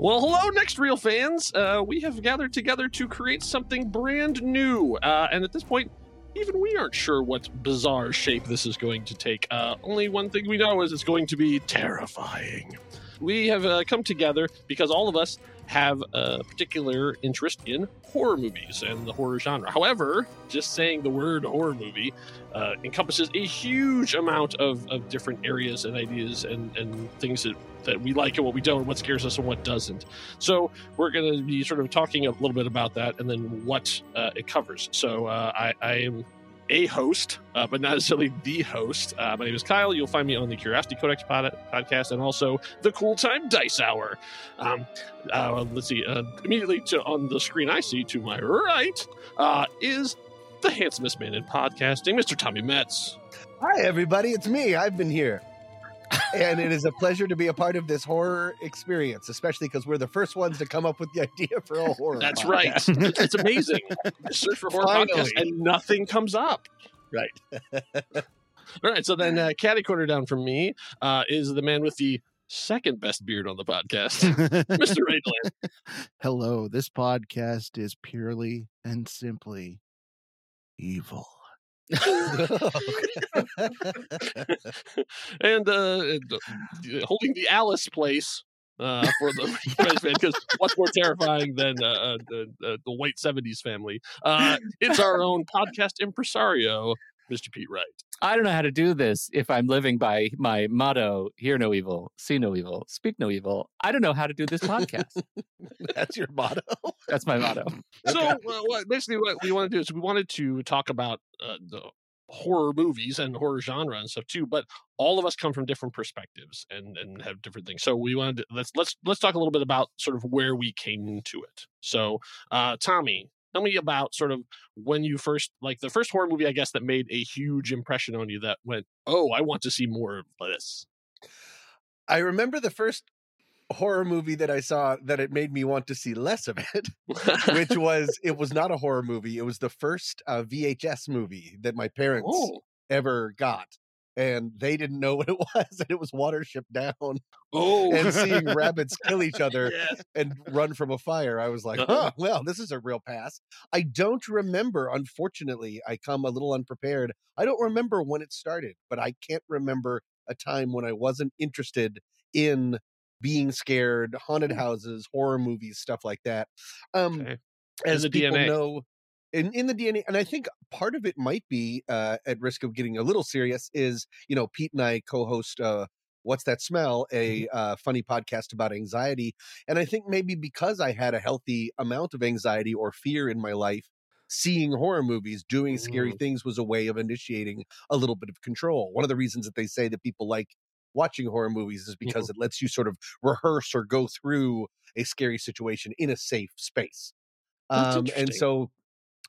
Well, hello, Next Reel fans. Uh, we have gathered together to create something brand new. Uh, and at this point, even we aren't sure what bizarre shape this is going to take. Uh, only one thing we know is it's going to be terrifying. We have uh, come together because all of us have a particular interest in horror movies and the horror genre. However, just saying the word horror movie uh, encompasses a huge amount of, of different areas and ideas and, and things that, that we like and what we don't, what scares us and what doesn't. So we're going to be sort of talking a little bit about that and then what uh, it covers. So uh, I, I am a host, uh, but not necessarily the host. Uh, my name is Kyle. You'll find me on the Curiosity Codex pod- podcast and also the Cool Time Dice Hour. Um, uh, let's see. Uh, immediately to, on the screen I see to my right uh, is the handsomest man in podcasting, Mr. Tommy Metz. Hi, everybody. It's me. I've been here. And it is a pleasure to be a part of this horror experience, especially because we're the first ones to come up with the idea for a horror. That's podcast. right. it's amazing. Search for horror Finally. podcast and nothing comes up. Right. All right. So then, uh, catty corner down from me uh, is the man with the second best beard on the podcast, Mr. Ray Hello, this podcast is purely and simply evil. and uh, uh, holding the Alice place uh, for the French fan because what's more terrifying than uh, uh, the, the, the white '70s family? Uh, it's our own podcast impresario, Mr. Pete Wright. I don't know how to do this if I'm living by my motto hear no evil, see no evil, speak no evil. I don't know how to do this podcast. That's your motto. That's my motto. So, uh, what, basically, what we want to do is we wanted to talk about uh, the horror movies and horror genre and stuff too. But all of us come from different perspectives and and have different things. So we wanted to, let's let's let's talk a little bit about sort of where we came to it. So, uh, Tommy, tell me about sort of when you first like the first horror movie, I guess, that made a huge impression on you. That went, oh, I want to see more of this. I remember the first horror movie that I saw that it made me want to see less of it, which was it was not a horror movie. It was the first uh, VHS movie that my parents oh, ever got. And they didn't know what it was, and it was Watership Down. Oh, And seeing rabbits kill each other Yes. and run from a fire, I was like, Uh-huh. huh, well, this is a real pass. I don't remember, unfortunately, I come a little unprepared. I don't remember when it started, but I can't remember a time when I wasn't interested in being scared, haunted houses, horror movies, stuff like that. Um, Okay. as the people DNA. know, in, in the DNA, and I think part of it might be uh, at risk of getting a little serious. Is you know Pete and I co-host uh, "What's That Smell," a uh, funny podcast about anxiety, and I think maybe because I had a healthy amount of anxiety or fear in my life, seeing horror movies, doing scary things was a way of initiating a little bit of control. One of the reasons that they say that people like watching horror movies is because it lets you sort of rehearse or go through a scary situation in a safe space. Um, and so,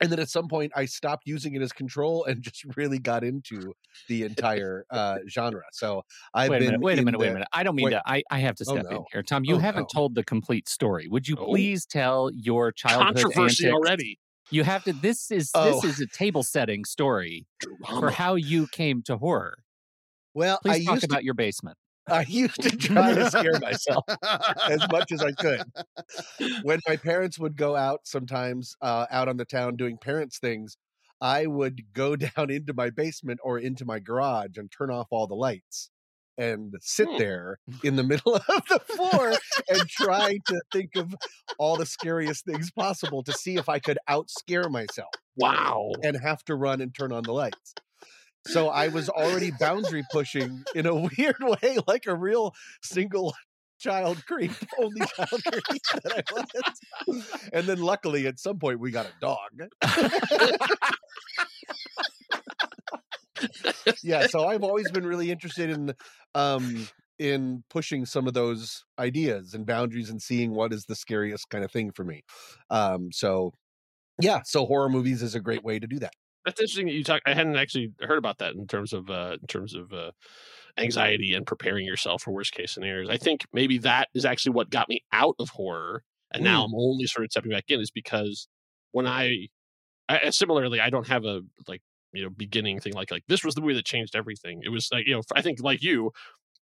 and then at some point, I stopped using it as control and just really got into the entire uh, genre. So I've wait a been minute, wait a in minute, wait a minute. I don't mean wait. to. I, I have to Oh, step in here. Tom, you Oh, haven't no. told the complete story. Would you Oh. please tell your childhood Controversy antics? already. You have to. This is Oh. this is a table setting story for how you came to horror. Well, I Please talk used about to, your basement. I used to try to scare myself as much as I could. When my parents would go out sometimes uh, out on the town doing parents things, I would go down into my basement or into my garage and turn off all the lights and sit Hmm. there in the middle of the floor and try to think of all the scariest things possible to see if I could out scare myself Wow. and have to run and turn on the lights. So I was already boundary pushing in a weird way, like a real single child creep, only child creep that I was. And then luckily at some point we got a dog. yeah, so I've always been really interested in um in pushing some of those ideas and boundaries and seeing what is the scariest kind of thing for me. Um so yeah, so horror movies is a great way to do that. That's interesting that you talk. I hadn't actually heard about that in terms of uh, in terms of uh, anxiety and preparing yourself for worst case scenarios. I think maybe that is actually what got me out of horror, and now I'm only sort of stepping back in is because when I, I similarly I don't have a like you know beginning thing like like this was the movie that changed everything. It was like you know I think like you,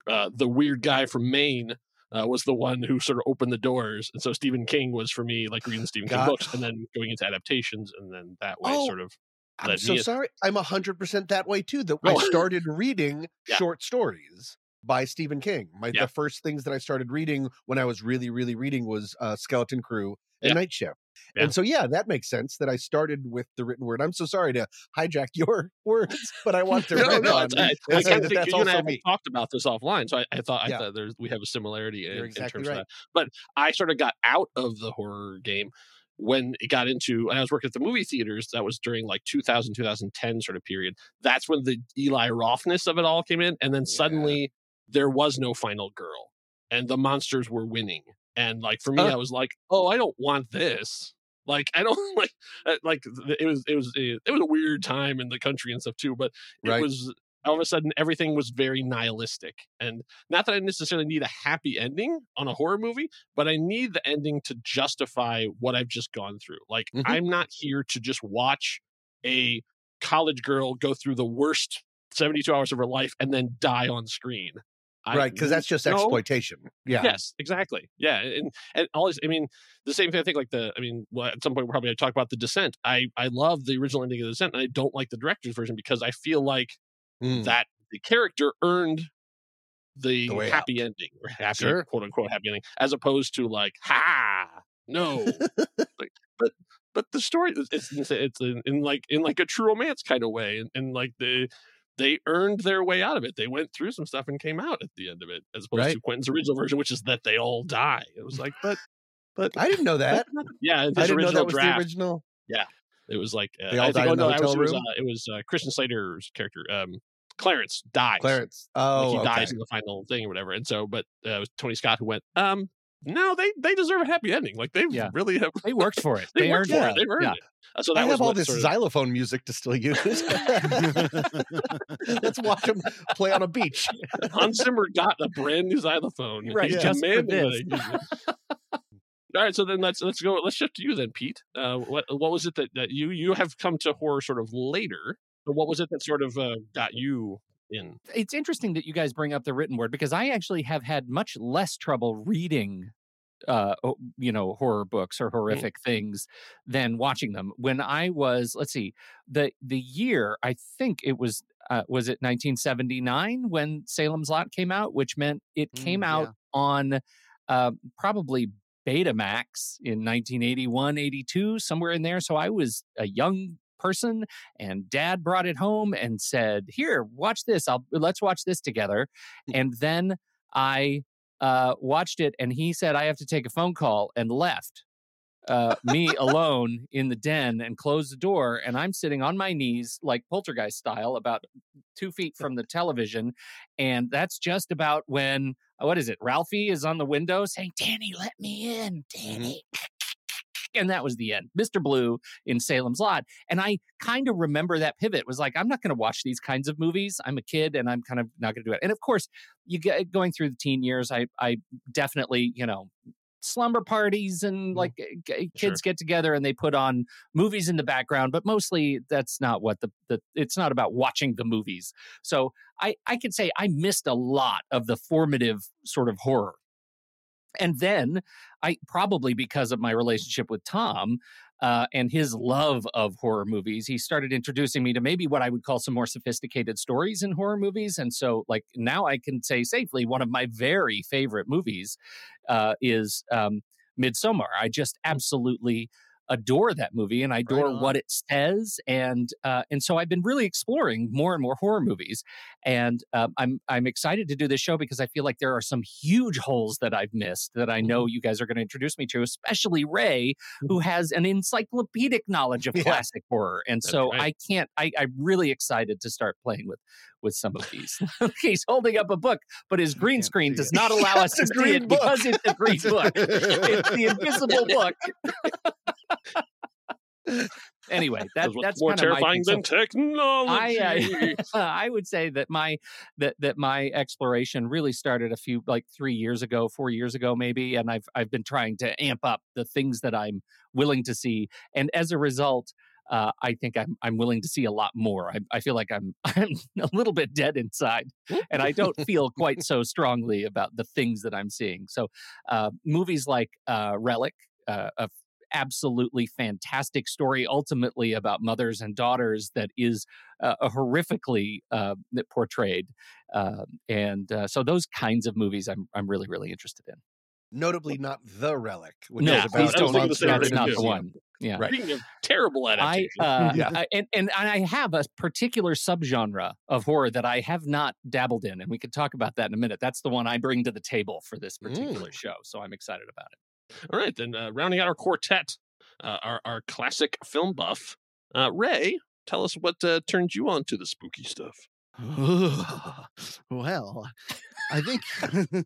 uh, the weird guy from Maine. Uh, was the one who sort of opened the doors, and so Stephen King was for me like reading Stephen King God. books, and then going into adaptations, and then that way Oh, sort of I'm so me- sorry. I'm hundred percent that way too. That. I started reading Yeah. short stories by Stephen King. My Yeah. the first things that I started reading when I was really, really reading was uh, Skeleton Crew and Yeah. Night Shift. And so yeah, that makes sense that I started with the written word. I'm so sorry to hijack your words, but I want to no, no, I, I say kind that think that's you and I have talked about this offline, so I, I thought I thought there's we have a similarity in, You're in terms right. of that. But I sort of got out of the horror game when it got into and I was working at the movie theaters. That was during like 2000 2010 sort of period. That's when the Eli Rothness of it all came in, and then Yeah. suddenly there was no final girl, and the monsters were winning. And like for me, Uh. I was like, oh, I don't want this. Like I don't like uh, like it was it was it was a weird time in the country and stuff too, but it Right. was all of a sudden everything was very nihilistic and not that i necessarily need a happy ending on a horror movie but i need the ending to justify what i've just gone through like Mhm. i'm not here to just watch a college girl go through the worst 72 hours of her life and then die on screen I- right, because that's just no, exploitation. Yeah. Yes, exactly. Yeah, and and always. I mean, the same thing. I think like the. I mean, well, at some point we're probably going to talk about the Descent. I I love the original ending of the Descent, and I don't like the director's version because I feel like Mm. that the character earned the, The happy ending or happy Sure. quote unquote happy ending, as opposed to like ha no. like, but but the story it's it's, in, in like in like a true romance kind of way, and, and like the. They earned their way out of it. They went through some stuff and came out at the end of it, as opposed Right. to Quentin's original version, which is that they all die. It was like, but, but I didn't know that. yeah, in I didn't know original that was draft, the original. It was like uh, They all I think, died oh in the no, I was, hotel it was, room? uh, it was uh, Christian Slater's character, um, Clarence dies. Clarence. Like, Oh, he okay. dies in the final thing or whatever. And so, but uh, it was Tony Scott who went, um, no, they they deserve a happy ending. Like they Yeah. really have. They worked for it. They, They, worked earned for it. it. They've earned Yeah. it. Uh, so that I was have all this sort of- xylophone music to still use. Let's watch him play on a beach. Hans Zimmer got a brand new xylophone. Right, He's just for All right, so then let's let's go. Let's shift to you then, Pete. Uh, what what was it that, that you you have come to horror sort of later? But what was it that sort of uh, got you in. it's interesting that you guys bring up the written word because I actually have had much less trouble reading uh you know horror books or horrific things than watching them when i was let's see the the year i think it was uh, was it 1979 when salem's lot came out which meant it came Mm, out on uh, probably betamax in 1981 82 somewhere in there. So i was a young person and dad brought it home and said here watch this. I'll let's watch this together. And then i uh, watched it and he said i have to take a phone call and left uh, me alone in the den and closed the door and i'm sitting on my knees like poltergeist style about two feet from the television and that's just about when what is it? Ralphie is on the window saying danny let me in mm-hmm. danny. And that was the end. Mr blue in salem's lot. And i kind of remember that pivot. It was like i'm not going to watch these kinds of movies. I'm a kid and i'm kind of not going to do it. And of course you get going through the teen years i i definitely you know slumber parties and mm-hmm. like g- g- Sure. kids get together and they put on movies in the background but mostly that's not what the, the it's not about watching the movies. So i i could say i missed a lot of the formative sort of horror. And then I probably because of my relationship with Tom uh, and his love of horror movies, he started introducing me to maybe what I would call some more sophisticated stories in horror movies. And so, like now, I can say safely one of my very favorite movies uh, is um, Midsommar. I just absolutely adore that movie and I adore on. what it says and uh, and so I've been really exploring more and more horror movies and um, I'm I'm excited to do this show because I feel like there are some huge holes that I've missed that I Mm-hmm. know you guys are going to introduce me to especially Ray who has an encyclopedic knowledge of Yeah. classic horror and That's so right. I can't I I'm really excited to start playing with with some of these he's holding up a book but his green screen does not allow us to see it book. because it's a green book it's the invisible book anyway that, That's more terrifying than technology. I, uh, I would say that my that that my exploration really started a few like three years ago, four years ago, maybe, and I've I've been trying to amp up the things that I'm willing to see, and as a result. Uh, I think I'm I'm willing to see a lot more. I, I feel like I'm I'm a little bit dead inside, and I don't feel quite so strongly about the things that I'm seeing. So, uh, movies like uh, Relic, uh, a absolutely fantastic story, ultimately about mothers and daughters that is uh, horrifically uh, portrayed. Um and uh, so those kinds of movies I'm, I'm really, really interested in. Notably, not the relic, which no, is about please was don't. thinking the monster That's not the one. Yeah. Right. Speaking of terrible I, adaptation, uh, Yeah. I- and and and I have a particular subgenre of horror that I have not dabbled in, and we could talk about that in a minute. That's the one I bring to the table for this particular show, so I'm excited about it. All right, then uh, rounding out our quartet, uh, our our classic film buff, uh, Ray, tell us what uh, turned you on to the spooky stuff. well, I think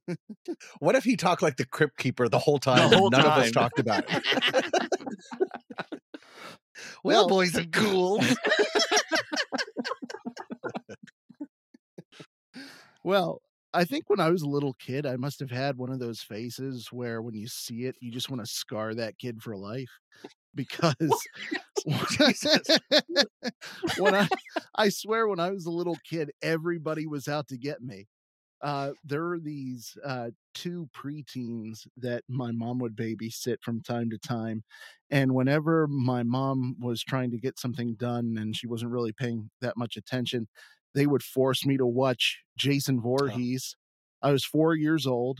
What if he talked like the crypt keeper the whole time? whole and none of us talked about it. well, Well- boys and ghouls. Well, I think when I was a little kid, I must have had one of those faces where when you see it, you just want to scar that kid for life. Because when I, I swear, when I was a little kid, everybody was out to get me. Uh, there were these uh, two preteens that my mom would babysit from time to time. And whenever my mom was trying to get something done and she wasn't really paying that much attention, they would force me to watch Jason Voorhees. I was four years old.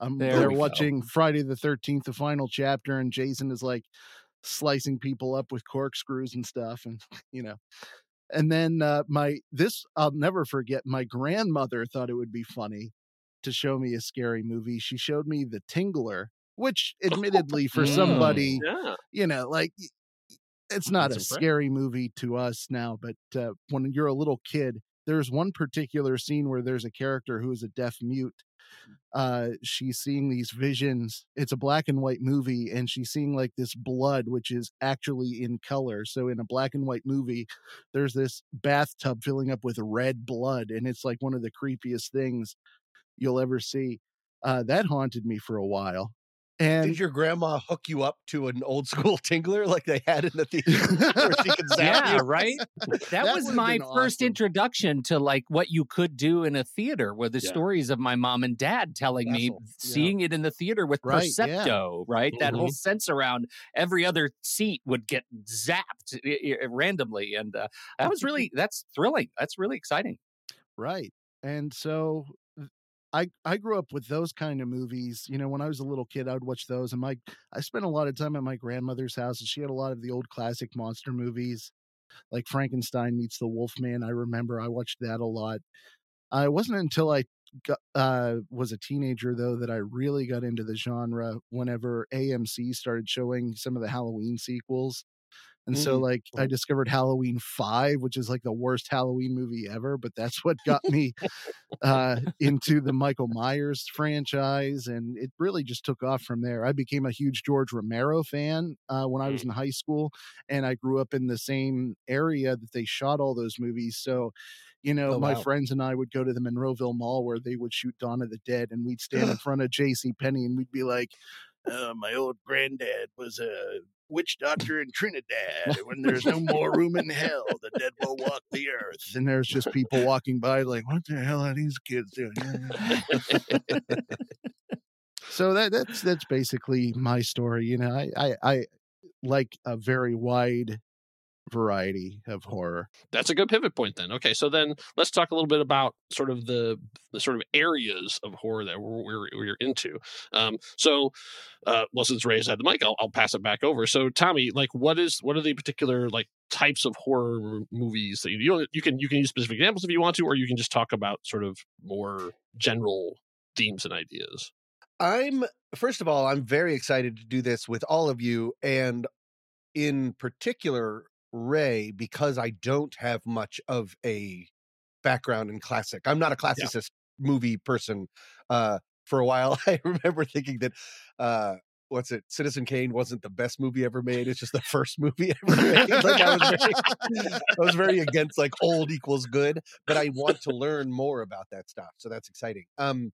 I'm There there we go. watching Friday the 13th, the final chapter, and Jason is like slicing people up with corkscrews and stuff. And, you know, and then uh, my, this I'll never forget. My grandmother thought it would be funny to show me a scary movie. She showed me The Tingler, which admittedly for Mm. somebody, Yeah, you know, like it's not That's a scary movie to us now, but uh, when you're a little kid, there's one particular scene where there's a character who is a deaf mute. Uh, she's seeing these visions. It's a black and white movie, and she's seeing like this blood, which is actually in color. So in a black and white movie, there's this bathtub filling up with red blood, and it's like one of the creepiest things you'll ever see. Uh, that haunted me for a while. And Did your grandma hook you up to an old school tingler like they had in the theater where she yeah, you? right. That, That was my first awesome. introduction to like what you could do in a theater, were the Yeah. stories of my mom and dad telling me, Vessel, yeah. seeing it in the theater with Right, yeah. Percepto, right? That whole Mhm. sense around every other seat would get zapped i- i- randomly, and uh, that was really that's thrilling. That's really exciting. Right. And so th- I I grew up with those kind of movies. You know, when I was a little kid, I would watch those. And my I spent a lot of time at my grandmother's house, and she had a lot of the old classic monster movies, like Frankenstein meets the Wolfman. I remember I watched that a lot. It wasn't until I got, uh, was a teenager though that I really got into the genre. Whenever AMC started showing some of the Halloween sequels. And so, Mm, like, I discovered Halloween 5, which is like the worst Halloween movie ever, but that's what got me uh, into the Michael Myers franchise. And it really just took off from there. I became a huge George Romero fan uh, when I was in high school, and I grew up in the same area that they shot all those movies. So, you know, Oh, my wow. friends and I would go to the Monroeville Mall where they would shoot Dawn of the Dead, and we'd stand in front of J.C. Penney and we'd be like, uh, my old granddad was a witch doctor in Trinidad. When there's no more room in hell, the dead will walk the earth. And there's just people walking by, like, what the hell are these kids doing? so that that's that's basically my story. You know, I I, I like a very wide variety of horror. That's a good pivot point then. Okay, so then let's talk a little bit about sort of the the sort of areas of horror that we're we're, we're into. Um, so, uh, well, since Ray's had the mic, I'll, I'll pass it back over. So, Tommy, like, what is what are the particular like types of horror movies that you you, don't- you can you can use specific examples if you want to, or you can just talk about sort of more general themes and ideas. I'm first of all, I'm very excited to do this with all of you, and in particular Ray, because I don't have much of a background in classic. I'm not a classicist movie person. Uh, for a while, I remember thinking that uh, what's it, Citizen Kane wasn't the best movie ever made. It's just the first movie ever made. like I was very, I was very against like old equals good, but I want to learn more about that stuff. So that's exciting. Um,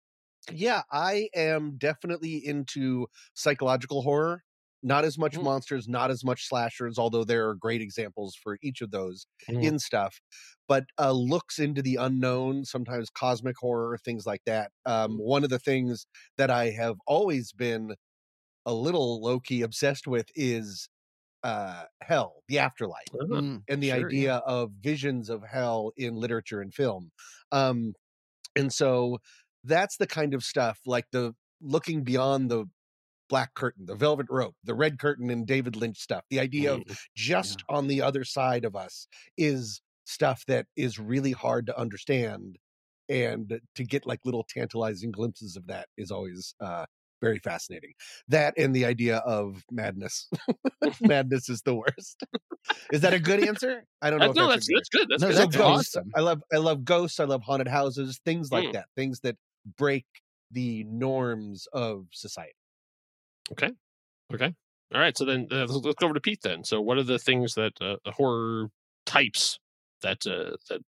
yeah, I am definitely into psychological horror. Not as much Mm. monsters, not as much slashers, although there are great examples for each of those Mm. in stuff. But uh, looks into the unknown, sometimes cosmic horror, things like that. Um, one of the things that I have always been a little low key obsessed with is uh, hell, the afterlife Mm, and the sure, yeah. idea of visions of hell in literature and film. Um, and so that's the kind of stuff like the looking beyond the black curtain, the velvet rope, the red curtain and David Lynch stuff. The idea of just on the other side of us is stuff that is really hard to understand. And to get like little tantalizing glimpses of that is always uh, very fascinating. That and the idea of madness. madness is the worst. is that a good answer? I don't know. Uh, if no, that's, that's good that's No, good. that's awesome. I love I love ghosts. I love haunted houses, things like Mm. that, things that break the norms of society. Okay. Okay. All right. So then uh, let's, go over to Pete then. So what are the things that uh, the horror types that uh, that,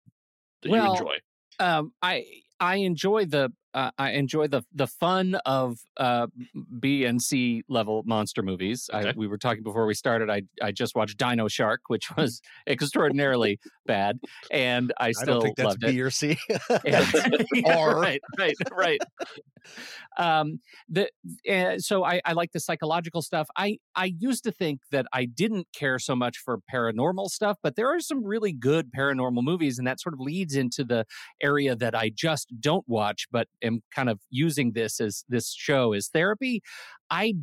that Well, you enjoy? um, I I enjoy the uh, I enjoy the the fun of uh, B and C level monster movies. I, we were talking before we started. I I just watched Dino Shark, which was extraordinarily bad, and I I still don't think that's loved it. B or C. And- Yeah, R. right, right, right. um, the uh, so I, I like the psychological stuff. I I used to think that I didn't care so much for paranormal stuff, but there are some really good paranormal movies, and that sort of leads into the area that I just don't watch, but am kind of using this as this show as therapy. I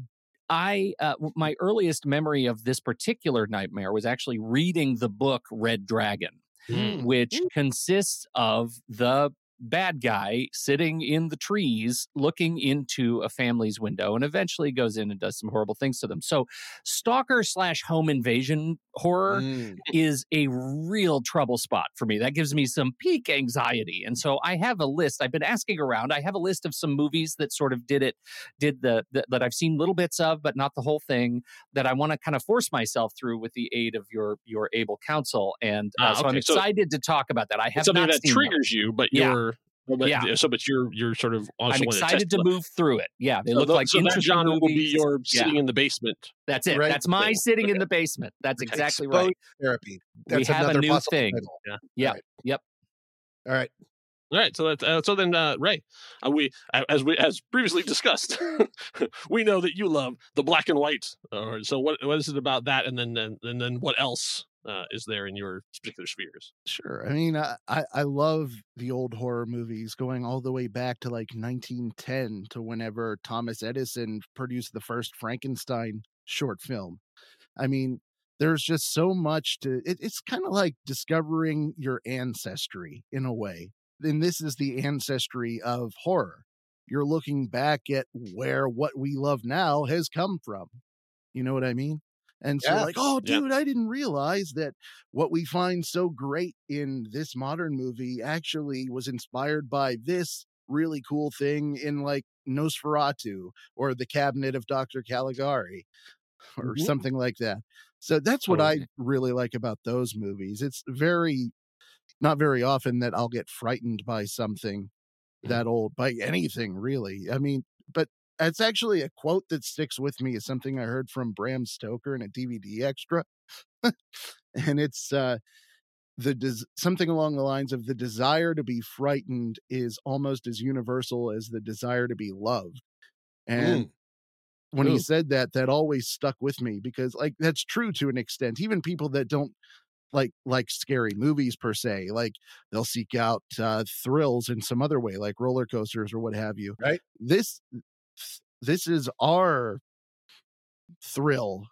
I uh, my earliest memory of this particular nightmare was actually reading the book Red Dragon Mm. which consists of the bad guy sitting in the trees looking into a family's window and eventually goes in and does some horrible things to them. So, stalker slash home invasion horror Mm. is a real trouble spot for me. That gives me some peak anxiety. And so I have a list. I've been asking around. I have a list of some movies that sort of did it, did the, the that I've seen little bits of, but not the whole thing. That I want to kind of force myself through with the aid of your your able counsel. And uh, Ah, so I'm okay. So- excited to talk about that. I have something that seen them. triggers you, but Yeah. you're So, but, Yeah. So, but you're you're sort of also I'm excited to test- move through it. Yeah, they So look tho- like so that interesting genre will be movies. your Yeah. sitting in the basement. That's it. Right. That's my thing. sitting in the basement. That's Okay. exactly Exposed right. therapy. We That's have a new thing. title. Yep. Right. Yep. All right. All right, so that uh, so then uh, Ray, uh, we uh, as we as previously discussed, we know that you love the black and white. Uh, so what what is it about that, and then and, and then what else uh, is there in your particular spheres? Sure. I mean, I, I love the old horror movies going all the way back to like 1910 to whenever Thomas Edison produced the first Frankenstein short film. I mean, there's just so much to it, it's kind of like discovering your ancestry in a way. And this is the ancestry of horror. You're looking back at where what we love now has come from. You know what I mean? And so, Yeah. like, oh, Yeah. dude, I didn't realize that what we find so great in this modern movie actually was inspired by this really cool thing in like Nosferatu or the Cabinet of Dr. Caligari or Mhm. something like that. So that's what Totally. I really like about those movies. It's very not very often that I'll get frightened by something that old, by anything really. I mean, but it's actually a quote that sticks with me is something I heard from Bram Stoker in a DVD extra. and it's uh the des- something along the lines of the desire to be frightened is almost as universal as the desire to be loved. And when he said that, that always stuck with me because like that's true to an extent. Even people that don't like like scary movies per se, like they'll seek out uh, thrills in some other way, like roller coasters or what have you. Right. This this is our thrill,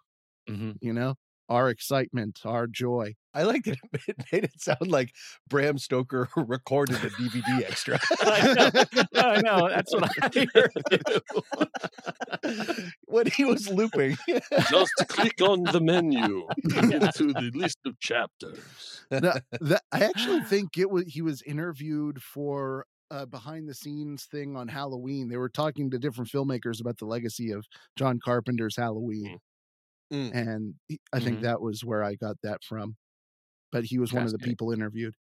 Mhm. you know, our excitement, our joy. I like that it made it sound like Bram Stoker recorded a DVD extra. I know. I know. That's what I heard. when he was looping. Just click on the menu to get to the list of chapters. No, that I actually think it was he was interviewed for behind the scenes thing on Halloween. They were talking to different filmmakers about the legacy of John Carpenter's Halloween. Mm. And he- I think Mhm. that was where I got that from. But he was one of the people interviewed.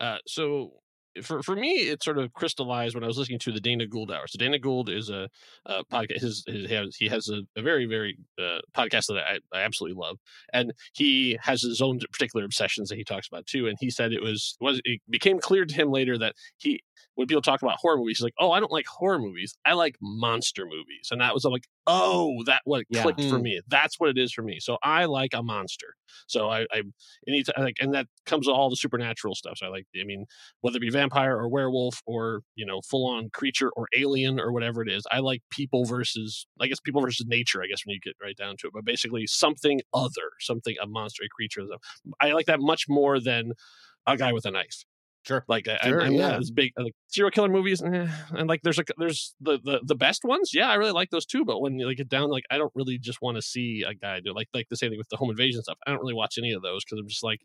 Uh, so for for me, it sort of crystallized when I was listening to the Dana Gould Hour. So Dana Gould is a, a podcast. His, his he has, he has a, a very very uh, podcast that I, I absolutely love, and he has his own particular obsessions that he talks about too. And he said it was was it became clear to him later that he when people talk about horror movies, he's like, oh, I don't like horror movies. I like monster movies, and that was I'm like, oh, that what Yeah. clicked for Mm. me. That's what it is for me. So I like a monster. So I, I anytime like, and that comes with all the supernatural stuff. So I like, I mean, whether it be vampire or werewolf or you know full on creature or alien or whatever it is i like people versus i guess people versus nature i guess when you get right down to it but basically something other something a monster a creature i like that much more than a guy with a knife Sure. like I, Sure, I'm, I'm yeah. not as big like serial killer movies eh, and like there's a there's the, the the best ones yeah i really like those too but when you like get down like i don't really just want to see a guy do like like the same thing with the home invasion stuff i don't really watch any of those because i'm just like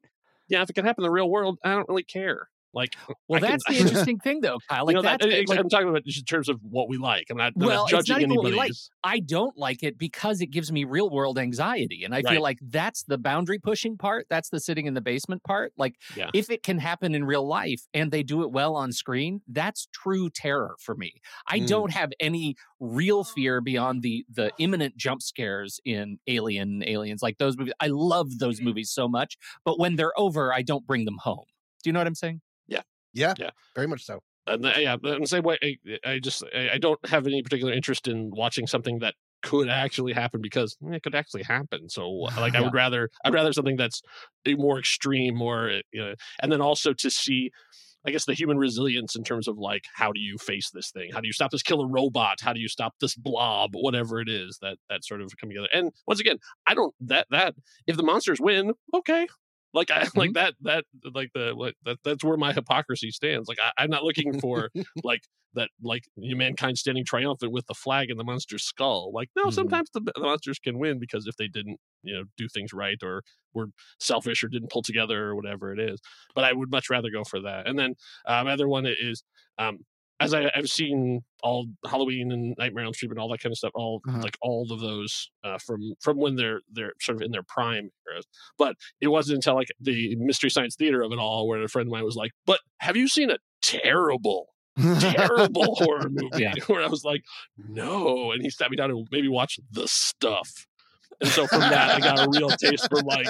yeah if it can happen in the real world i don't really care like Well, I can- that's the interesting thing, though, Kyle. Like you know, that, ex- like, I'm talking about just in terms of what we like. I'm not, I'm Well, not it's not even what we anybody's. like. I don't like it because it gives me real world anxiety. And I Right. feel like that's the boundary pushing part. That's the sitting in the basement part. Like, Yeah. if it can happen in real life and they do it well on screen, that's true terror for me. I Mm. don't have any real fear beyond the the imminent jump scares in Alien, Aliens, like those movies. I love those movies so much, but when they're over, I don't bring them home. Do you know what I'm saying? Yeah, Yeah. very much so. And the, yeah, in the same way, I, I just I, I don't have any particular interest in watching something that could actually happen because eh, it could actually happen. So like I would rather I'd rather something that's more extreme, more eh, you know, and then also to see. I guess the human resilience in terms of like how do you face this thing? How do you stop this killer robot? How do you stop this blob? Whatever it is that that sort of come together. And once again, I don't that that if the monsters win, okay, like I like that that like the like that that's where my hypocrisy stands. Like I, I'm not looking for like that like mankind standing triumphant with the flag and the monster's skull. Like no, Mhm. sometimes the, the monsters can win because if they didn't you know do things right or were selfish or didn't pull together or whatever it is. But I would much rather go for that. And then um, other one is um as I, I've seen all Halloween and Nightmare on Elm Street and all that kind of stuff, all Uh-huh. like all of those uh, from from when they're they're sort of in their prime. But it wasn't until like the Mystery Science Theater of it all where a friend of mine was like, "But have you seen a terrible terrible horror movie Yeah. where I was like, no. And he sat me down and maybe watch the stuff. And so from that, I got a real taste for like,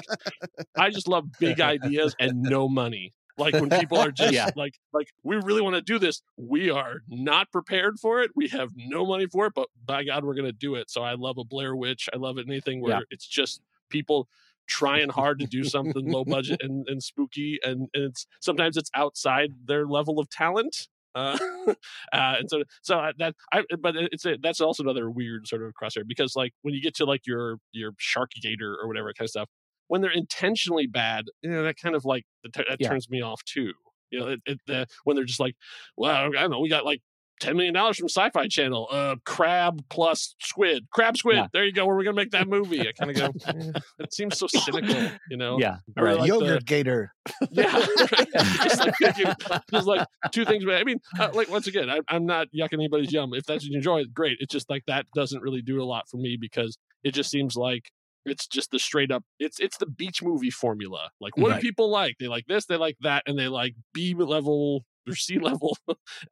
I just love big ideas and no money. Like when people are just Yeah. like, like we really want to do this. We are not prepared for it. We have no money for it, but by God, we're going to do it. So I love a Blair Witch. I love anything where Yeah. it's just people trying hard to do something low budget and, and spooky and, and it's sometimes it's outside their level of talent uh, uh and so so that i but it's a, that's also another weird sort of crosshair because like when you get to like your your shark gator or whatever kind of stuff when they're intentionally bad you know that kind of like that, Yeah. turns me off too you know it, it, the, when they're just like well i don't know we got like $10 million from sci-fi channel uh crab plus squid crab squid Yeah. there you go where we're gonna make that movie i kind of go eh, it seems so cynical you know Yeah. Really Right. like the- Yogurt Gator. yeah, right. just like thinking, just like two things. I mean, uh, like once again, I, I'm not yucking anybody's yum. If that's what you enjoy, great. It's just like that doesn't really do a lot for me because it just seems like it's just the straight up. It's it's the beach movie formula. Like what Right. do people like? They like this, they like that, and they like B level or C level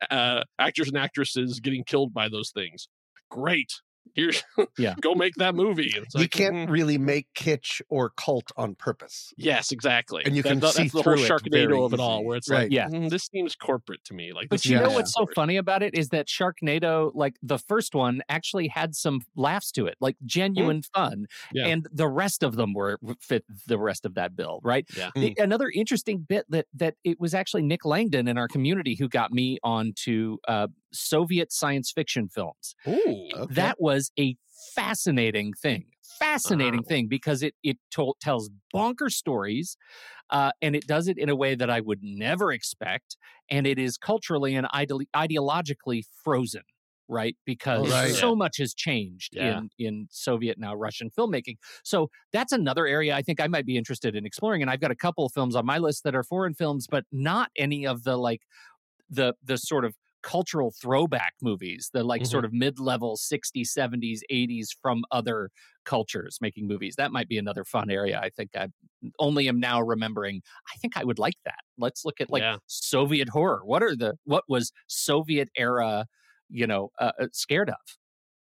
uh, actors and actresses getting killed by those things. Great. Here's Yeah. go make that movie. It's you like, can't mm, really make kitsch or cult on purpose. Yes, exactly. And you That- can that- see that's the whole through it Sharknado very of it all, where it's Right. like, Yeah. "Mm, this seems corporate to me. Like, But you know seems what's so funny about it is that Sharknado, like the first one, actually had some laughs to it, like genuine fun, Yeah. and the rest of them were fit the rest of that bill, right? Yeah. The- another interesting bit that that it was actually Nick Langdon in our community who got me onto uh, Soviet science fiction films. Ooh, Okay. That was a fascinating thing. Fascinating thing because it it told, tells bonker stories, uh, and it does it in a way that I would never expect, and it is culturally and ideolo- ideologically frozen, right? Because right. so much has changed Yeah. in in Soviet now Russian filmmaking. So that's another area I think I might be interested in exploring, and I've got a couple of films on my list that are foreign films, but not any of the like the the sort of cultural throwback movies, the like sort of mid-level 60s, 70s, 80s from other cultures making movies. That might be another fun area. I think I only am now remembering. I think I would like that. Let's look at like Yeah. Soviet horror. What are the what was Soviet era, you know, uh, uh, scared of?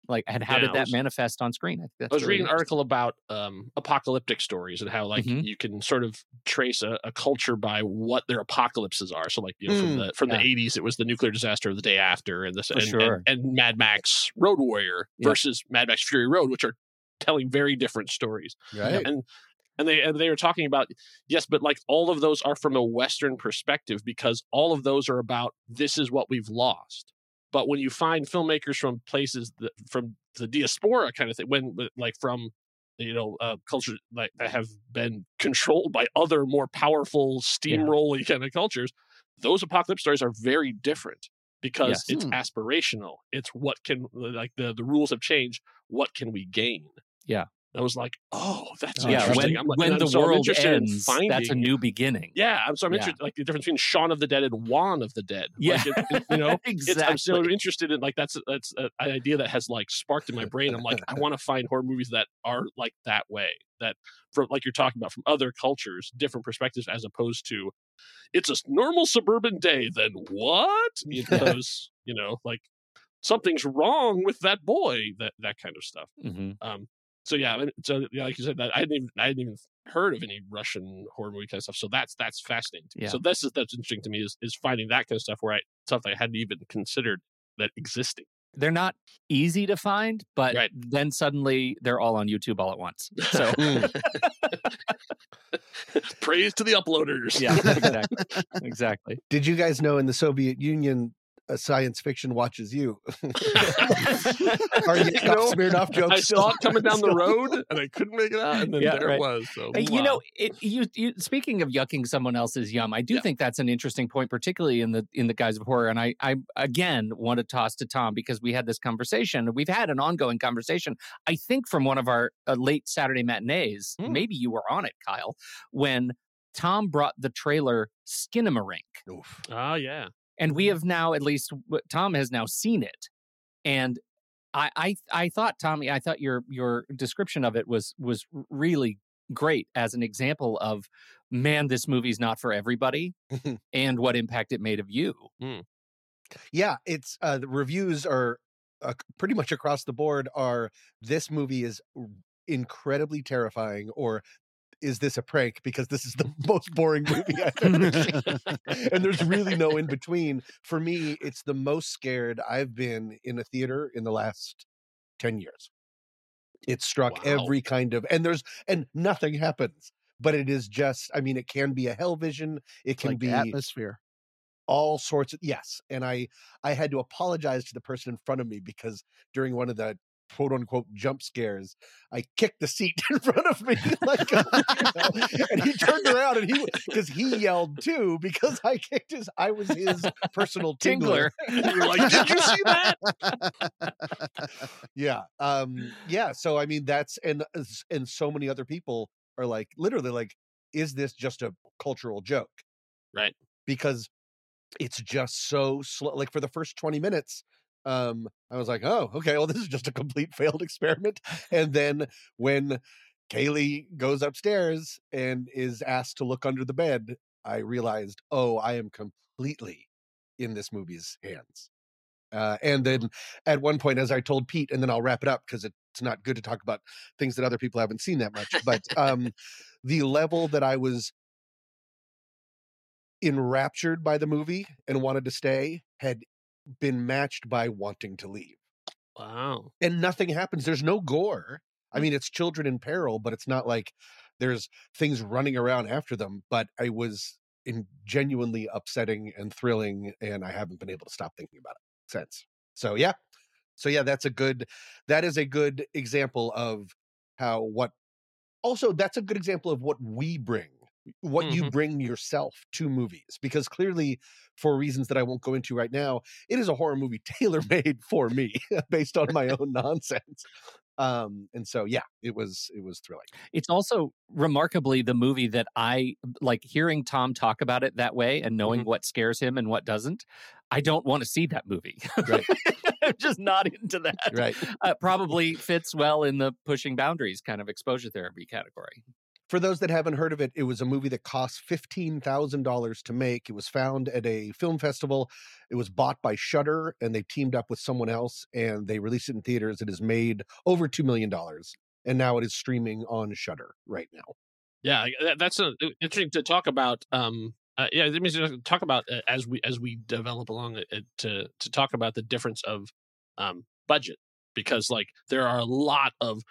Like, and how Yeah, did that was- manifest on screen? I, think that's I was reading an article about um, apocalyptic stories and how like Mhm. you can sort of trace a, a culture by what their apocalypses are. So like you know from Mm, the from yeah. the eighties, it was the nuclear disaster of the day after, and this and, sure. and, and Mad Max Road Warrior Yeah. versus Mad Max Fury Road, which are telling very different stories. Right. and and they and they were talking about yes but like all of those are from a western perspective because all of those are about this is what we've lost but when you find filmmakers from places that, from the diaspora kind of thing when like from you know uh, cultures like that have been controlled by other more powerful steamrolly kind of cultures those apocalypse stories are very different because Yes. it's Hmm. aspirational it's what can like the the rules have changed what can we gain Yeah. I was like, oh, that's yeah, interesting. when, I'm like, when the so world interested in ends, that's a new beginning. Yeah, I'm so I'm Yeah. interested like the difference between Shaun of the Dead and Juan of the Dead. Yeah. like, it, it- you know, it's, I'm so exactly. interested in like that's that's a, an idea that has like sparked in my brain. I'm like, I want to find horror movies that are like that way. That from like you're talking about from other cultures, different perspectives, as opposed to it's a normal suburban day. Then what? Because you know like something's wrong with that boy. That that kind of stuff. Mhm. Um, so yeah, so yeah, like you said, that I didn't even I didn't even heard of any Russian horror movie kind of stuff. So that's that's fascinating. To me. Yeah. So this is that's interesting to me is is finding that kind of stuff where I stuff I hadn't even considered that existing. They're not easy to find, but Right. then suddenly they're all on YouTube all at once. So Praise to the uploaders. yeah, exactly, exactly. Did you guys know in the Soviet Union, uh, science fiction watches you? Are you You know, Smirnoff jokes? I saw it coming down the road and I couldn't make it out, and then Yeah, there right. it was. So Hey, you wow. know, it, you, you speaking of yucking someone else's yum, I do Yeah. think that's an interesting point, particularly in the in the guise of horror. And I, I again want to toss to Tom because we had this conversation. We've had an ongoing conversation. I think from one of our uh, late Saturday matinees. Hmm. Maybe you were on it, Kyle, when Tom brought the trailer Skinamarink. Oof. Oh yeah. And we have now at least Tom has now seen it, and I I I thought Tommy, I thought your your description of it was was really great as an example of man, this movie's not for everybody, and what impact it made of you. Hmm. Yeah, it's uh, the reviews are uh, pretty much across the board are this movie is incredibly terrifying or is this a prank because this is the most boring movie I've ever seen. and there's really no in between. For me, it's the most scared I've been in a theater in the last 10 years. It struck Wow. every kind of and there's and nothing happens. But it is just, I mean, it can be a hell vision. It can like be atmosphere. all sorts of yes and i i had to apologize to the person in front of me because during one of the quote unquote jump scares i kicked the seat in front of me like you know, and he turned around and he because he yelled too because i kicked his i was his personal tingler, Tingler. You were like, did you see that? yeah um yeah so i mean that's and and so many other people are like literally like is this just a cultural joke Right. because it's just so slow like for the first 20 minutes um i was like oh okay well this is just a complete failed experiment and then when kaylee goes upstairs and is asked to look under the bed i realized oh i am completely in this movie's hands uh, and then at one point, as I told Pete, and then I'll wrap it up because it's not good to talk about things that other people haven't seen that much. But um, the level that I was enraptured by the movie and wanted to stay had been matched by wanting to leave. Wow. And nothing happens. There's no gore. I mm. mean, it's children in peril, but it's not like there's things running around after them. But I was in genuinely upsetting and thrilling, and I haven't been able to stop thinking about it since. So yeah. So yeah, that's a good that is a good example of how what also that's a good example of what we bring what you Mhm. bring yourself to movies because clearly for reasons that I won't go into right now it is a horror movie tailor made for me based on my own nonsense um and so yeah it was it was thrilling It's also remarkably the movie that I like hearing Tom talk about it that way and knowing what scares him and what doesn't. I don't want to see that movie. Right. I'm just not into that. right Uh, probably fits well in the pushing boundaries kind of exposure therapy category. For those that haven't heard of it, it was a movie that cost $15,000 to make. It was found at a film festival. It was bought by Shudder and they teamed up with someone else and they released it in theaters. It has made over $2 million and now it is streaming on Shudder right now. Yeah, that's a, interesting to talk about. Um, uh, yeah, it means to talk about uh, as we as we develop along it, it, to to talk about the difference of um, budget because like there are a lot of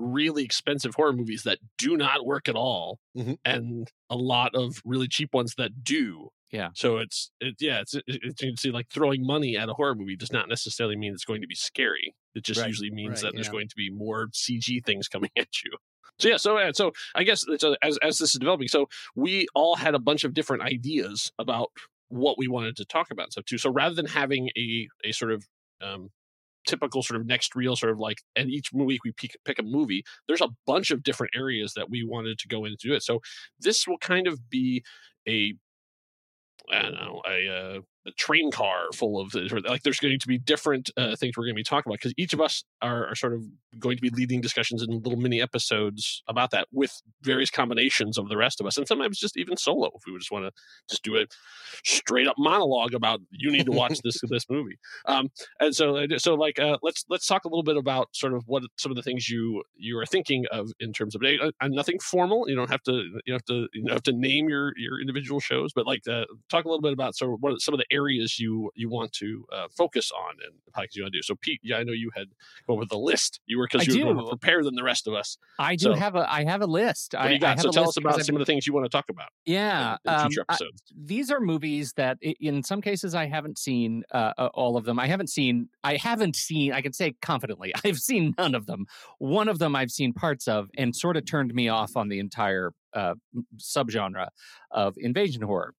really expensive horror movies that do not work at all, Mhm. and a lot of really cheap ones that do. Yeah. So it's it, yeah, it's, it, it's you can see like throwing money at a horror movie does not necessarily mean it's going to be scary. It just Right, usually means right, that there's yeah. going to be more CG things coming at you. So yeah, so uh, so I guess it's, uh, as as this is developing, so we all had a bunch of different ideas about what we wanted to talk about and stuff too. So rather than having a a sort of um, typical sort of next reel, sort of like, and each week we pick, pick a movie. There's a bunch of different areas that we wanted to go into it. So this will kind of be a I don't know a, uh, a train car full of like there's going to be different uh, things we're going to be talking about because each of us are, are sort of going to be leading discussions in little mini episodes about that with various combinations of the rest of us and sometimes just even solo if we just want to just do a straight up monologue about you need to watch this this movie. Um and so so like uh, let's let's talk a little bit about sort of what some of the things you you are thinking of in terms of uh, uh, nothing formal you don't have to you have to you have to name your your individual shows but like uh, talk a little bit about sort of what some of the areas you you want to uh, focus on and the podcasts you want to do so pete yeah i know you had come with a list you were because you were more prepared than the rest of us I do So- have a I have a list. what I, do you I so tell us about some I've- of the things you want to talk about Yeah, in, in um, future I- episodes these are movies that in some cases I haven't seen uh, all of them. I haven't seen I haven't seen I can say confidently I've seen none of them. One of them I've seen parts of and sort of turned me off on the entire uh, subgenre of invasion horror.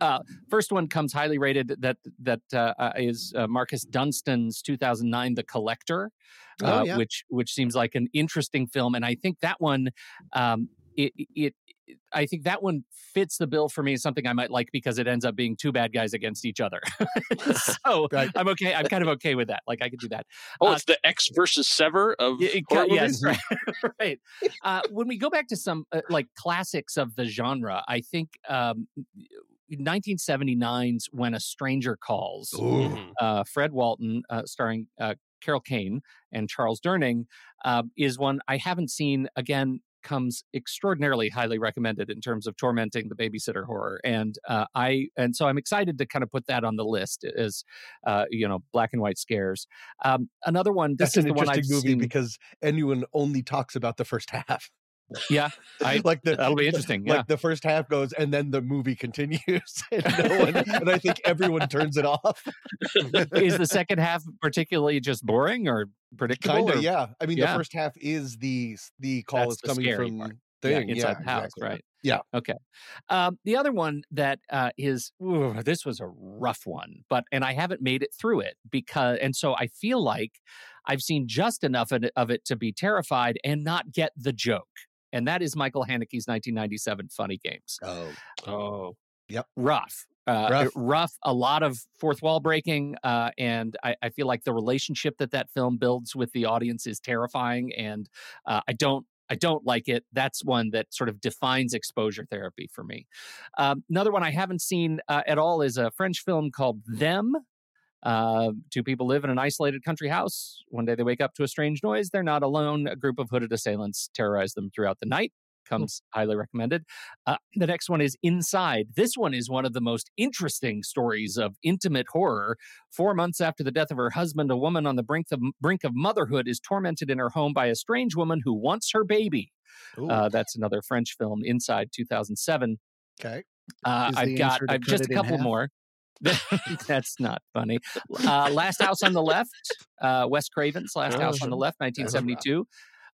Uh, first one comes highly rated that that uh, uh, is uh, Marcus Dunstan's 2009 The Collector, Oh, uh, yeah. which which seems like an interesting film, and I think that one um, it, it I think that one fits the bill for me as something I might like because it ends up being two bad guys against each other. so Right. I'm okay. I'm kind of okay with that. Like I could do that. oh uh, it's the Ecks versus Sever of Yeah, it horror yes, movies? right. right. Uh, when we go back to some uh, like classics of the genre, I think um, 1979's When a Stranger Calls. Mhm. Uh, Fred Walton, uh, starring uh, Carol Kane and Charles Durning, uh, is one I haven't seen. Again, comes extraordinarily highly recommended in terms of tormenting the babysitter horror, and uh, I and so I'm excited to kind of put that on the list as uh, you know black and white scares. Um, another one. This That's is an the one interesting I've movie seen. because anyone only talks about the first half. Yeah, I, like the that'll be interesting. Yeah. Like the first half goes, and then the movie continues, and, no one, and I think everyone turns it off. is the second half particularly just boring or predictable? Kind or- of, yeah. I mean, Yeah. the first half is the the call That's is the coming from part. thing yeah, inside yeah, the house, exactly. right? Yeah. Okay. Um, the other one that uh, is ooh, this was a rough one, but and I haven't made it through it because, and so I feel like I've seen just enough of it to be terrified and not get the joke. And that is Michael Haneke's 1997 Funny Games. Oh, Oh, Rough. Uh, Rough. rough, a lot of fourth wall breaking, uh, and I, I feel like the relationship that that film builds with the audience is terrifying, and uh, I don't I don't like it. That's one that sort of defines exposure therapy for me. Um, another one I haven't seen uh, at all is a French film called Them. Uh, two people live in an isolated country house. One day they wake up to a strange noise. They're not alone. A group of hooded assailants terrorize them throughout the night. Comes highly recommended. Uh, the next one is Inside. This one is one of the most interesting stories of intimate horror. Four months after the death of her husband, a woman on the brink of brink of motherhood is tormented in her home by a strange woman who wants her baby. Uh, that's another French film, Inside, 2007. okay. Uh, I've got I've just a couple more. That's not funny. Uh, Last House on the Left, uh, Wes Craven's Last Oh, House on the. Left, 1972.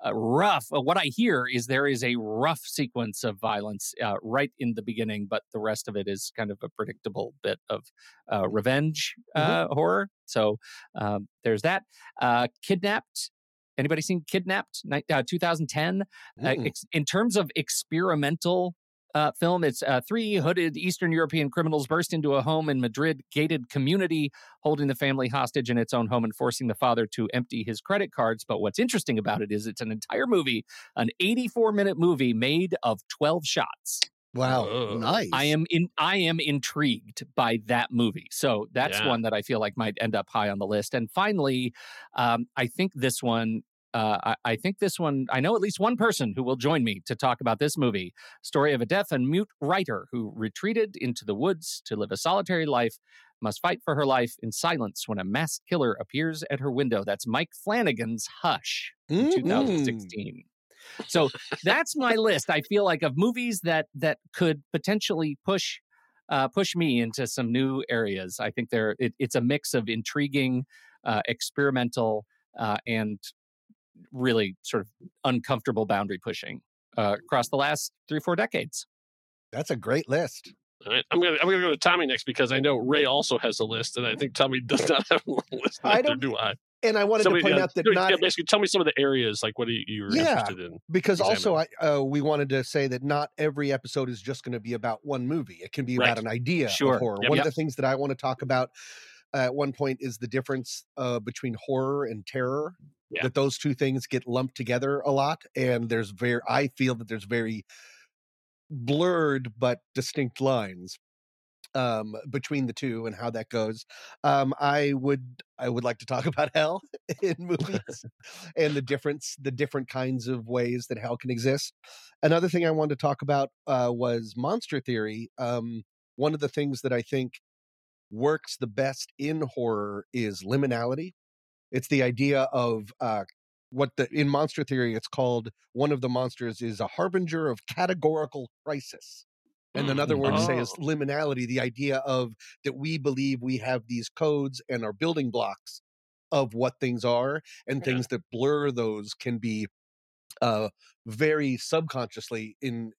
Uh, rough. Uh, what I hear is there is a rough sequence of violence uh, right in the beginning, but the rest of it is kind of a predictable bit of uh, revenge uh, horror. So um, there's that. Uh, Kidnapped. Anybody seen Kidnapped? Uh, 2010. Uh, Mm. ex- in terms of experimental uh, film, it's uh, three hooded Eastern European criminals burst into a home in Madrid gated community, holding the family hostage in its own home and forcing the father to empty his credit cards. But what's interesting about it is it's an entire movie, an 84 minute movie made of 12 shots. Wow. Nice. I am in I am intrigued by that movie. So that's Yeah. one that I feel like might end up high on the list. And finally, um, I think this one uh, I, I think this one, I know at least one person who will join me to talk about this movie. Story of a deaf and mute writer who retreated into the woods to live a solitary life, must fight for her life in silence when a masked killer appears at her window. That's Mike Flanagan's Hush in Mm. 2016. So that's my list. I feel like of movies that that could potentially push uh, push me into some new areas. I think there it, it's a mix of intriguing, uh, experimental, uh, and really sort of uncomfortable boundary pushing uh, across the last three four decades. That's a great list. all right. I'm gonna I'm gonna go to Tommy next because I know Ray also has a list, and I think Tommy does not have a list. I don't- do I. And I wanted Somebody, to point uh, out that yeah, not basically tell me some of the areas like what are you, you're Yeah. interested in. because also I uh, we wanted to say that not every episode is just going to be about one movie. It can be Right. about an idea Sure. of horror. Yep. One Yep. of the things that I want to talk about uh, at one point is the difference uh, between horror and terror. Yeah. That those two things get lumped together a lot, and there's very I feel that there's very blurred but distinct lines um between the two and how that goes. Um i would i would like to talk about hell in movies and the difference the different kinds of ways that hell can exist. Another thing i wanted to talk about uh was monster theory. Um one of the things that i think works the best in horror is liminality it's the idea of uh what the in monster theory it's called one of the monsters is a harbinger of categorical crisis and another word to say is Oh. liminality, the idea of that we believe we have these codes and our building blocks of what things are, and Yeah. things that blur those can be uh, very subconsciously in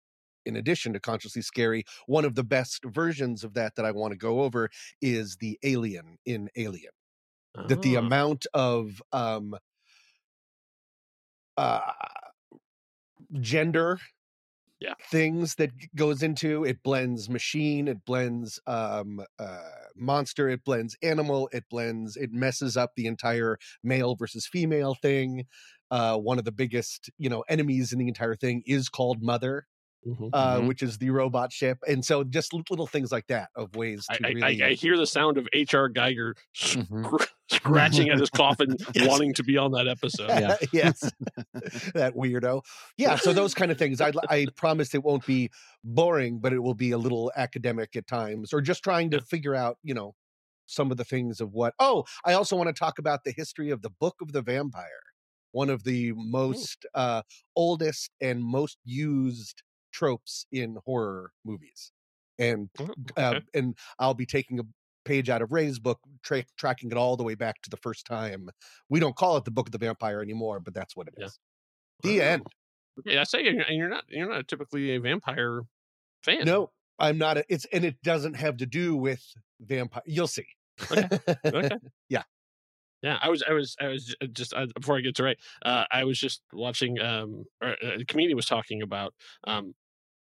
in addition to consciously scary. One of the best versions of that that I want to go over is the alien in Alien. That the Ah. amount of um, uh, gender Yeah. things that goes into it blends machine it blends um uh monster it blends animal it blends it messes up the entire male versus female thing uh one of the biggest you know enemies in the entire thing is called mother Mhm. uh, Mhm. which is the robot ship, and so just little things like that of ways I, to I, really. I, I hear the sound of H.R. Giger Mhm. scr- scratching at his coffin, Yes. wanting to be on that episode. Yeah. yes, that weirdo. Yeah, so those kind of things. I I promise it won't be boring, but it will be a little academic at times, or just trying to figure out, you know, some of the things of what. Oh, I also want to talk about the history of the Book of the Vampire, one of the most uh, oldest and most used tropes in horror movies, and Oh, uh, and I'll be taking a page out of Ray's book, tra- tracking it all the way back to the first time. We don't call it the Book of the Vampire anymore, but that's what it is. Yeah. The Wow. end. Okay, I say, and you're not you're not typically a vampire fan. No, I'm not. A, it's and it doesn't have to do with vampire. You'll see. Okay. okay. Yeah. Yeah, I was, I was, I was just uh, before I get to right. Uh, I was just watching. Um, or, uh, a comedian was talking about um,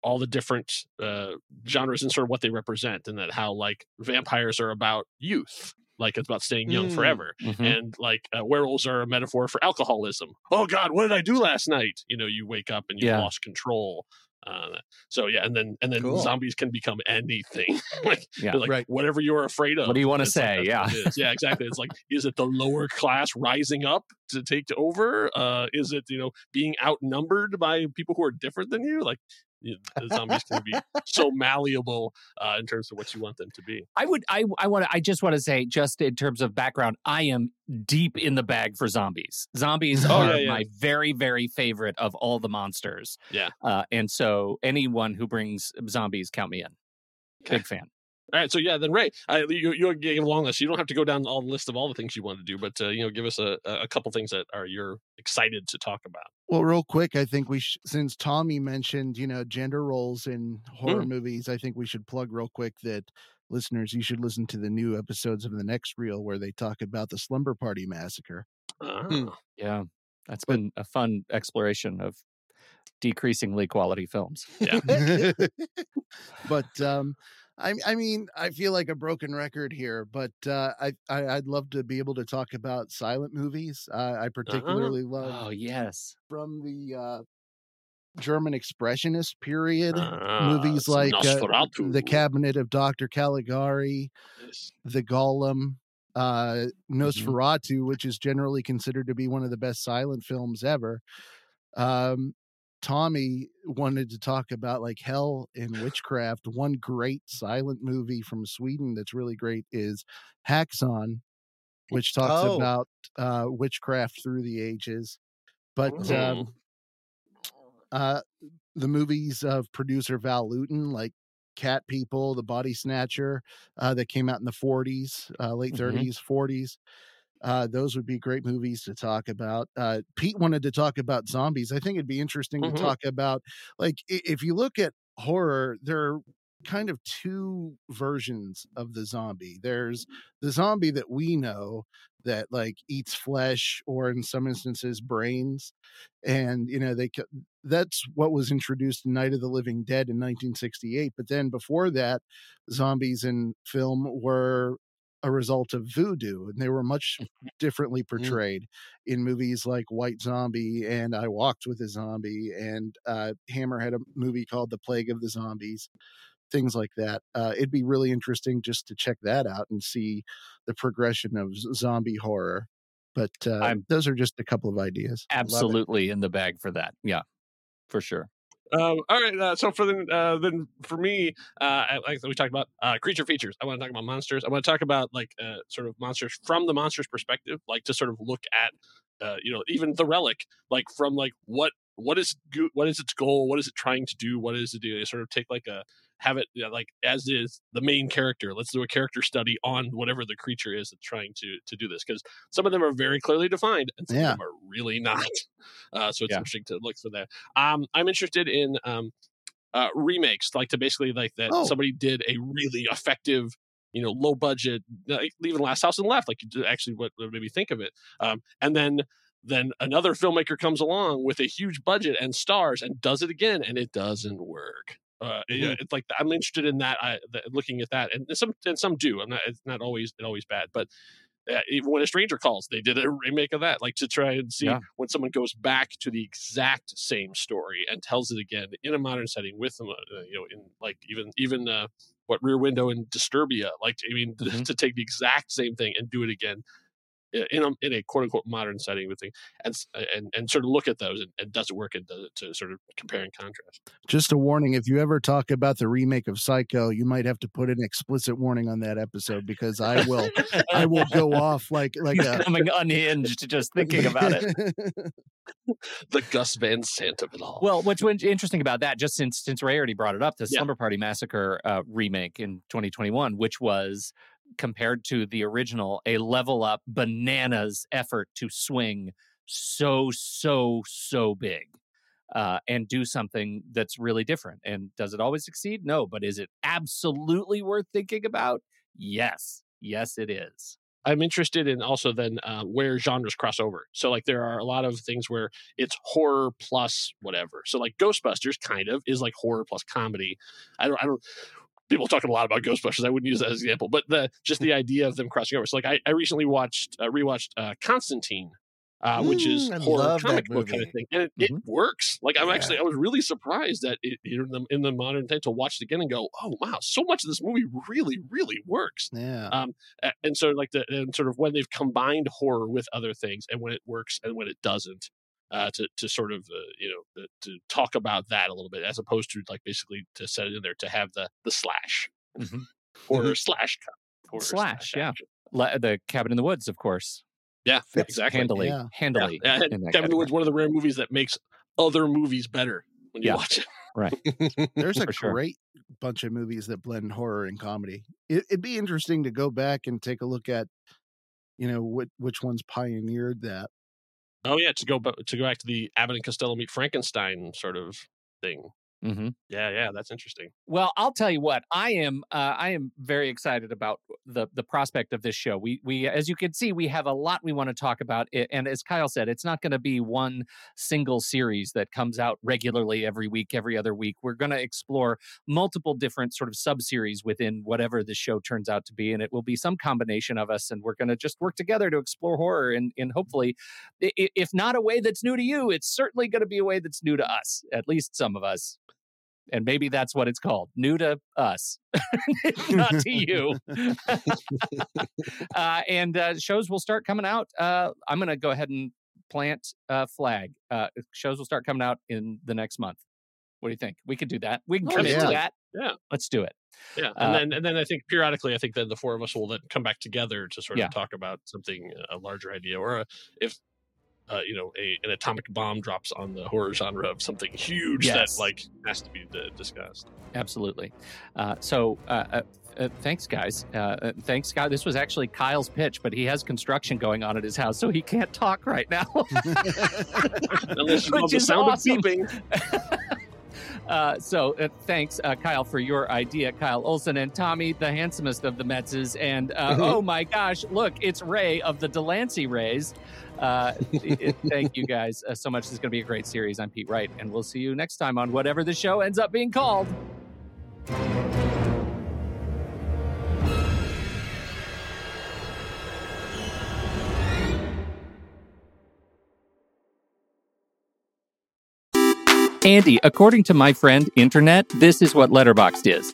all the different uh, genres and sort of what they represent, and that how like vampires are about youth, like it's about staying young Mm. forever, Mhm. and like uh, werewolves are a metaphor for alcoholism. Oh God, what did I do last night? You know, you wake up and you've Yeah. lost control. Uh, so yeah, and then and then Cool. zombies can become anything. like Yeah. like Right. whatever you're afraid of. What do you It's like, say? Yeah. it is. yeah, exactly. It's like, is it the lower class rising up to take over? Uh, is it you know being outnumbered by people who are different than you? Like you the zombies can be so malleable uh, in terms of what you want them to be. I would I I want to I just want to say just in terms of background, I am deep in the bag for zombies. Zombies Oh, are yeah, yeah. my very very favorite of all the monsters. Yeah. Uh, and so anyone who brings zombies count me in. Okay. Big fan. All right, so yeah, then Ray, I, you you gave a long list. You don't have to go down all the list of all the things you want to do, but uh, you know, give us a a couple things that are you're excited to talk about. Well, real quick, I think we sh- since Tommy mentioned, you know, gender roles in horror Mm. movies, I think we should plug real quick that listeners, you should listen to the new episodes of the next reel where they talk about the slumber party massacre. Hmm. Yeah. That's But- been a fun exploration of decreasingly quality films. Yeah. but um I, I mean, I feel like a broken record here, but uh, I, I I'd love to be able to talk about silent movies. Uh, I particularly love Oh yes. from the uh, German Expressionist period. ah, movies like uh, The Cabinet of Dr. Caligari, Yes. The Golem, uh, Mm-hmm. Nosferatu, which is generally considered to be one of the best silent films ever. Um, Tommy wanted to talk about like hell and witchcraft. One great silent movie from Sweden that's really great is Haxan, which talks Oh. about uh, witchcraft through the ages. But um, uh, the movies of producer Val Lewton, like Cat People, The Body Snatcher, uh, that came out in the 40s, uh, late Mhm. 30s, 40s. Uh, those would be great movies to talk about. Uh, Pete wanted to talk about zombies. I think it'd be interesting Mhm. to talk about, like, if you look at horror, there are kind of two versions of the zombie. There's the zombie that we know that like eats flesh or in some instances brains and you know they that's what was introduced in Night of the Living Dead in 1968 but then before that zombies in film were a result of voodoo and they were much differently portrayed in movies like White Zombie and I Walked with a Zombie and uh Hammer had a movie called The Plague of the Zombies things like that. Uh, it'd be really interesting just to check that out and see the progression of zombie horror. But uh, those are just a couple of ideas. Absolutely in the bag for that. Yeah. For sure. Um, all right, uh, so for the uh, then for me, uh, like we talked about uh, creature features. I want to talk about monsters. I want to talk about like uh, sort of monsters from the monster's perspective, like to sort of look at, uh, you know, even the relic, like from like what what is what is its goal, what is it trying to do, what is it do? Sort of take like a have it you know, like as is the main character. Let's do a character study on whatever the creature is that's trying to to do this because some of them are very clearly defined and some Yeah. of them are really not. Uh, so it's Yeah. interesting to look for that. Um, I'm interested in um, uh, remakes, like to basically like that Oh. somebody did a really effective, you know, low budget, like even Last House the Left, like you actually what what made me think of it, um, and then then another filmmaker comes along with a huge budget and stars and does it again, and it doesn't work. Uh, yeah, it's like I'm interested in that. I the, looking at that, and some and some do. I'm not. It's not always always bad, but uh, even when a stranger calls, they did a remake of that, like to try and see Yeah. when someone goes back to the exact same story and tells it again in a modern setting with them, uh, you know, in like even even uh, what Rear Window and Disturbia, like I mean, Mhm. to take the exact same thing and do it again in a, in a quote unquote modern setting with thing and and and sort of look at those and, and does it work and does it to sort of compare and contrast. Just a warning: if you ever talk about the remake of Psycho, you might have to put an explicit warning on that episode because I will, I will go off like like He's a. becoming unhinged just thinking about it. The Gus Van Sant of it all. Well, what's what's interesting about that, just since since Ray already brought it up, the Yeah. Slumber Party Massacre uh, remake in 2021, which was compared to the original, a level up bananas effort to swing so so so big. Uh, and do something that's really different. And does it always succeed? No, but is it absolutely worth thinking about? Yes, yes, it is. I'm interested in also then uh, where genres cross over. So like there are a lot of things where it's horror plus whatever. So like Ghostbusters kind of is like horror plus comedy. I don't I don't people talking a lot about Ghostbusters. I wouldn't use that as an example, but the just the idea of them crossing over. So like I, I recently watched uh, rewatched uh, Constantine. Uh, which is Mm, I horror comic book kind of thing, and it, it works. Like I'm Yeah. actually, I was really surprised that it, in the in the modern day to watch it again and go, oh wow, so much of this movie really, really works yeah. um and so like the and sort of when they've combined horror with other things and when it works and when it doesn't uh to to sort of uh, you know to talk about that a little bit as opposed to like basically to set it in there to have the the slash Mhm. horror slash co- horror Slash, yeah. action. Le- the Cabin in the Woods, of course, yeah Fits exactly handily, Yeah. handily. yeah, and in that Kevin category. Wood's one of the rare movies that makes other movies better when you Yeah. watch it right There's a sure. great bunch of movies that blend horror and comedy. It, it'd be interesting to go back and take a look at, you know, what which ones pioneered that. Oh yeah to go to go back to the Abbott and Costello meet Frankenstein sort of thing hmm yeah yeah that's interesting Well, I'll tell you what. I am. Uh, I am very excited about the the prospect of this show. We we, as you can see, we have a lot we want to talk about. And as Kyle said, it's not going to be one single series that comes out regularly every week, every other week. We're going to explore multiple different sort of sub series within whatever the show turns out to be, and it will be some combination of us. And we're going to just work together to explore horror, and and hopefully, if not a way that's new to you, it's certainly going to be a way that's new to us. At least some of us and maybe that's what it's called new to us not to you uh, and uh, shows will start coming out uh, i'm going to go ahead and plant a flag uh, shows will start coming out in the next month what do you think we could do that we can Oh, commit yeah. to that Yeah. let's do it Yeah, and Uh, then and then I think periodically, I think then the four of us will then come back together to sort Yeah. of talk about something a larger idea, or a, if uh, you know a, an atomic bomb drops on the horror genre of something huge Yes. that like has to be discussed. absolutely uh, so uh, uh, uh, thanks guys uh, uh, thanks Scott. this was actually kyle's pitch but he has construction going on at his house so he can't talk right now Unless you Which love the sound awesome. of beeping. Uh, so uh, thanks, uh, Kyle, for your idea, Kyle Olson and Tommy, the handsomest of the Metzes. And uh, Mhm. oh my gosh, look, it's Ray of the DeLancey Rays. Uh, thank you guys uh, so much. This is going to be a great series. I'm Pete Wright, and we'll see you next time on whatever the show ends up being called. Andy, according to my friend Internet, this is what Letterboxd is.